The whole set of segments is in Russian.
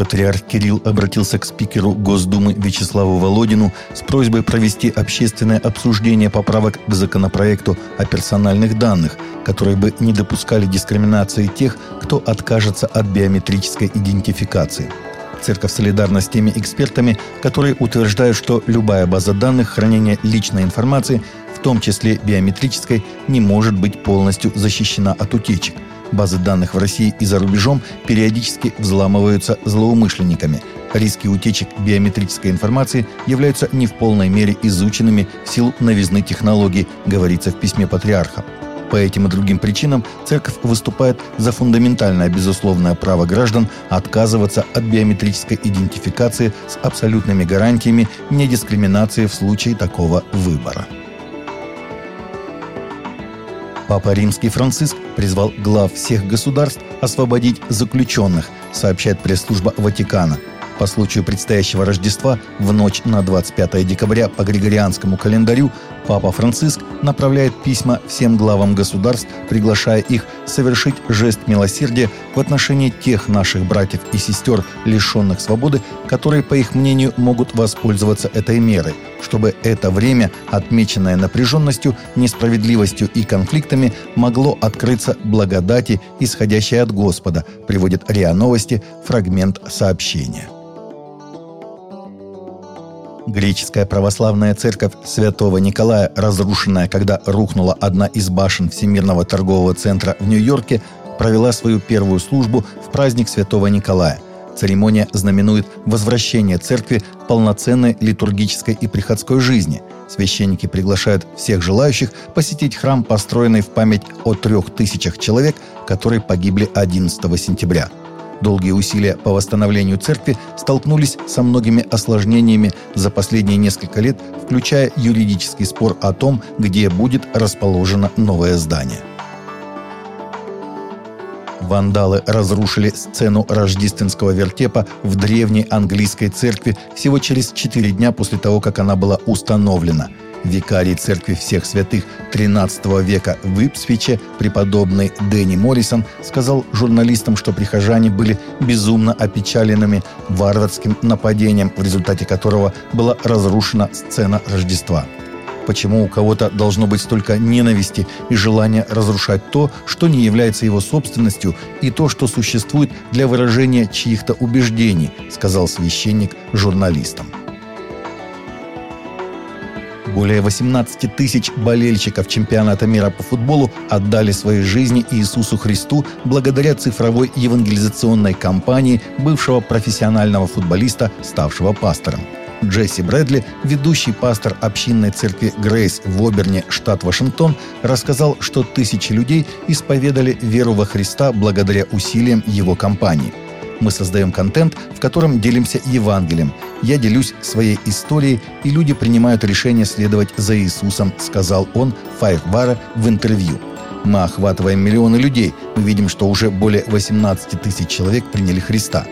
Патриарх Кирилл обратился к спикеру Госдумы Вячеславу Володину с просьбой провести общественное обсуждение поправок к законопроекту о персональных данных, которые бы не допускали дискриминации тех, кто откажется от биометрической идентификации. Церковь солидарна с теми экспертами, которые утверждают, что любая база данных хранения личной информации, в том числе биометрической, не может быть полностью защищена от утечек – Базы данных в России и за рубежом периодически взламываются злоумышленниками. Риски утечек биометрической информации являются не в полной мере изученными в силу новизны технологий, говорится в письме патриарха. По этим и другим причинам церковь выступает за фундаментальное безусловное право граждан отказываться от биометрической идентификации с абсолютными гарантиями недискриминации в случае такого выбора. Папа Римский Франциск призвал глав всех государств освободить заключенных, сообщает пресс-служба Ватикана – по случаю предстоящего Рождества в ночь на 25 декабря по Григорианскому календарю Папа Франциск направляет письма всем главам государств, приглашая их совершить жест милосердия в отношении тех наших братьев и сестер, лишенных свободы, которые, по их мнению, могут воспользоваться этой мерой, чтобы это время, отмеченное напряженностью, несправедливостью и конфликтами, могло открыться благодати, исходящей от Господа, приводит РИА Новости, фрагмент сообщения. Греческая православная церковь Святого Николая, разрушенная, когда рухнула одна из башен Всемирного торгового центра в Нью-Йорке, провела свою первую службу в праздник Святого Николая. Церемония знаменует возвращение церкви к полноценной литургической и приходской жизни. Священники приглашают всех желающих посетить храм, построенный в память о трех тысячах человек, которые погибли 11 сентября – Долгие усилия по восстановлению церкви столкнулись со многими осложнениями за последние несколько лет, включая юридический спор о том, где будет расположено новое здание. Вандалы разрушили сцену рождественского вертепа в древней английской церкви всего через четыре дня после того, как она была установлена – Викарий Церкви Всех Святых XIII века в Ипсвиче, преподобный Дэнни Моррисон, сказал журналистам, что прихожане были безумно опечаленными варварским нападением, в результате которого была разрушена сцена Рождества. Почему у кого-то должно быть столько ненависти и желания разрушать то, что не является его собственностью, и то, что существует для выражения чьих-то убеждений, сказал священник журналистам. Более 18 тысяч болельщиков чемпионата мира по футболу отдали свои жизни Иисусу Христу благодаря цифровой евангелизационной кампании бывшего профессионального футболиста, ставшего пастором. Джесси Брэдли, ведущий пастор общинной церкви Грейс в Оберне, штат Вашингтон, рассказал, что тысячи людей исповедали веру во Христа благодаря усилиям его кампании – мы создаем контент, в котором делимся Евангелием. Я делюсь своей историей, и люди принимают решение следовать за Иисусом, сказал он Файв Бара в интервью. Мы охватываем миллионы людей. Мы видим, что уже более 18 тысяч человек приняли Христа.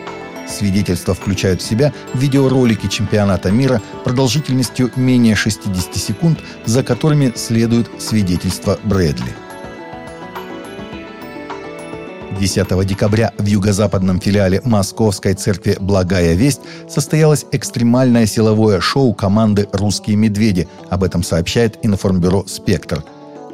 Свидетельства включают в себя видеоролики чемпионата мира продолжительностью менее 60 секунд, за которыми следует свидетельство Брэдли. 10 декабря в юго-западном филиале Московской церкви «Благая весть» состоялось экстремальное силовое шоу команды «Русские медведи». Об этом сообщает информбюро «Спектр».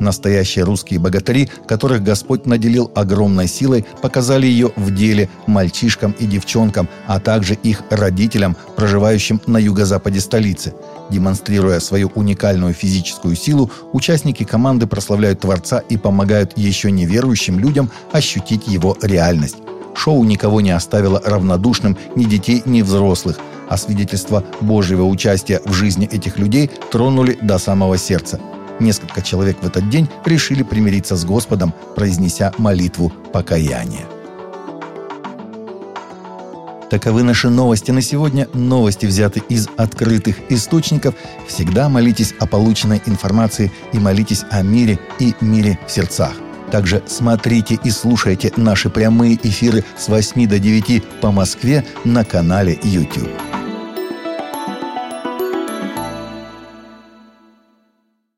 Настоящие русские богатыри, которых Господь наделил огромной силой, показали ее в деле мальчишкам и девчонкам, а также их родителям, проживающим на юго-западе столицы. Демонстрируя свою уникальную физическую силу, участники команды прославляют Творца и помогают еще неверующим людям ощутить его реальность. Шоу никого не оставило равнодушным ни детей, ни взрослых, а свидетельства Божьего участия в жизни этих людей тронули до самого сердца – Несколько человек в этот день решили примириться с Господом, произнеся молитву покаяния. Таковы наши новости на сегодня. Новости взяты из открытых источников. Всегда молитесь о полученной информации и молитесь о мире и мире в сердцах. Также смотрите и слушайте наши прямые эфиры с 8 до 9 по Москве на канале YouTube.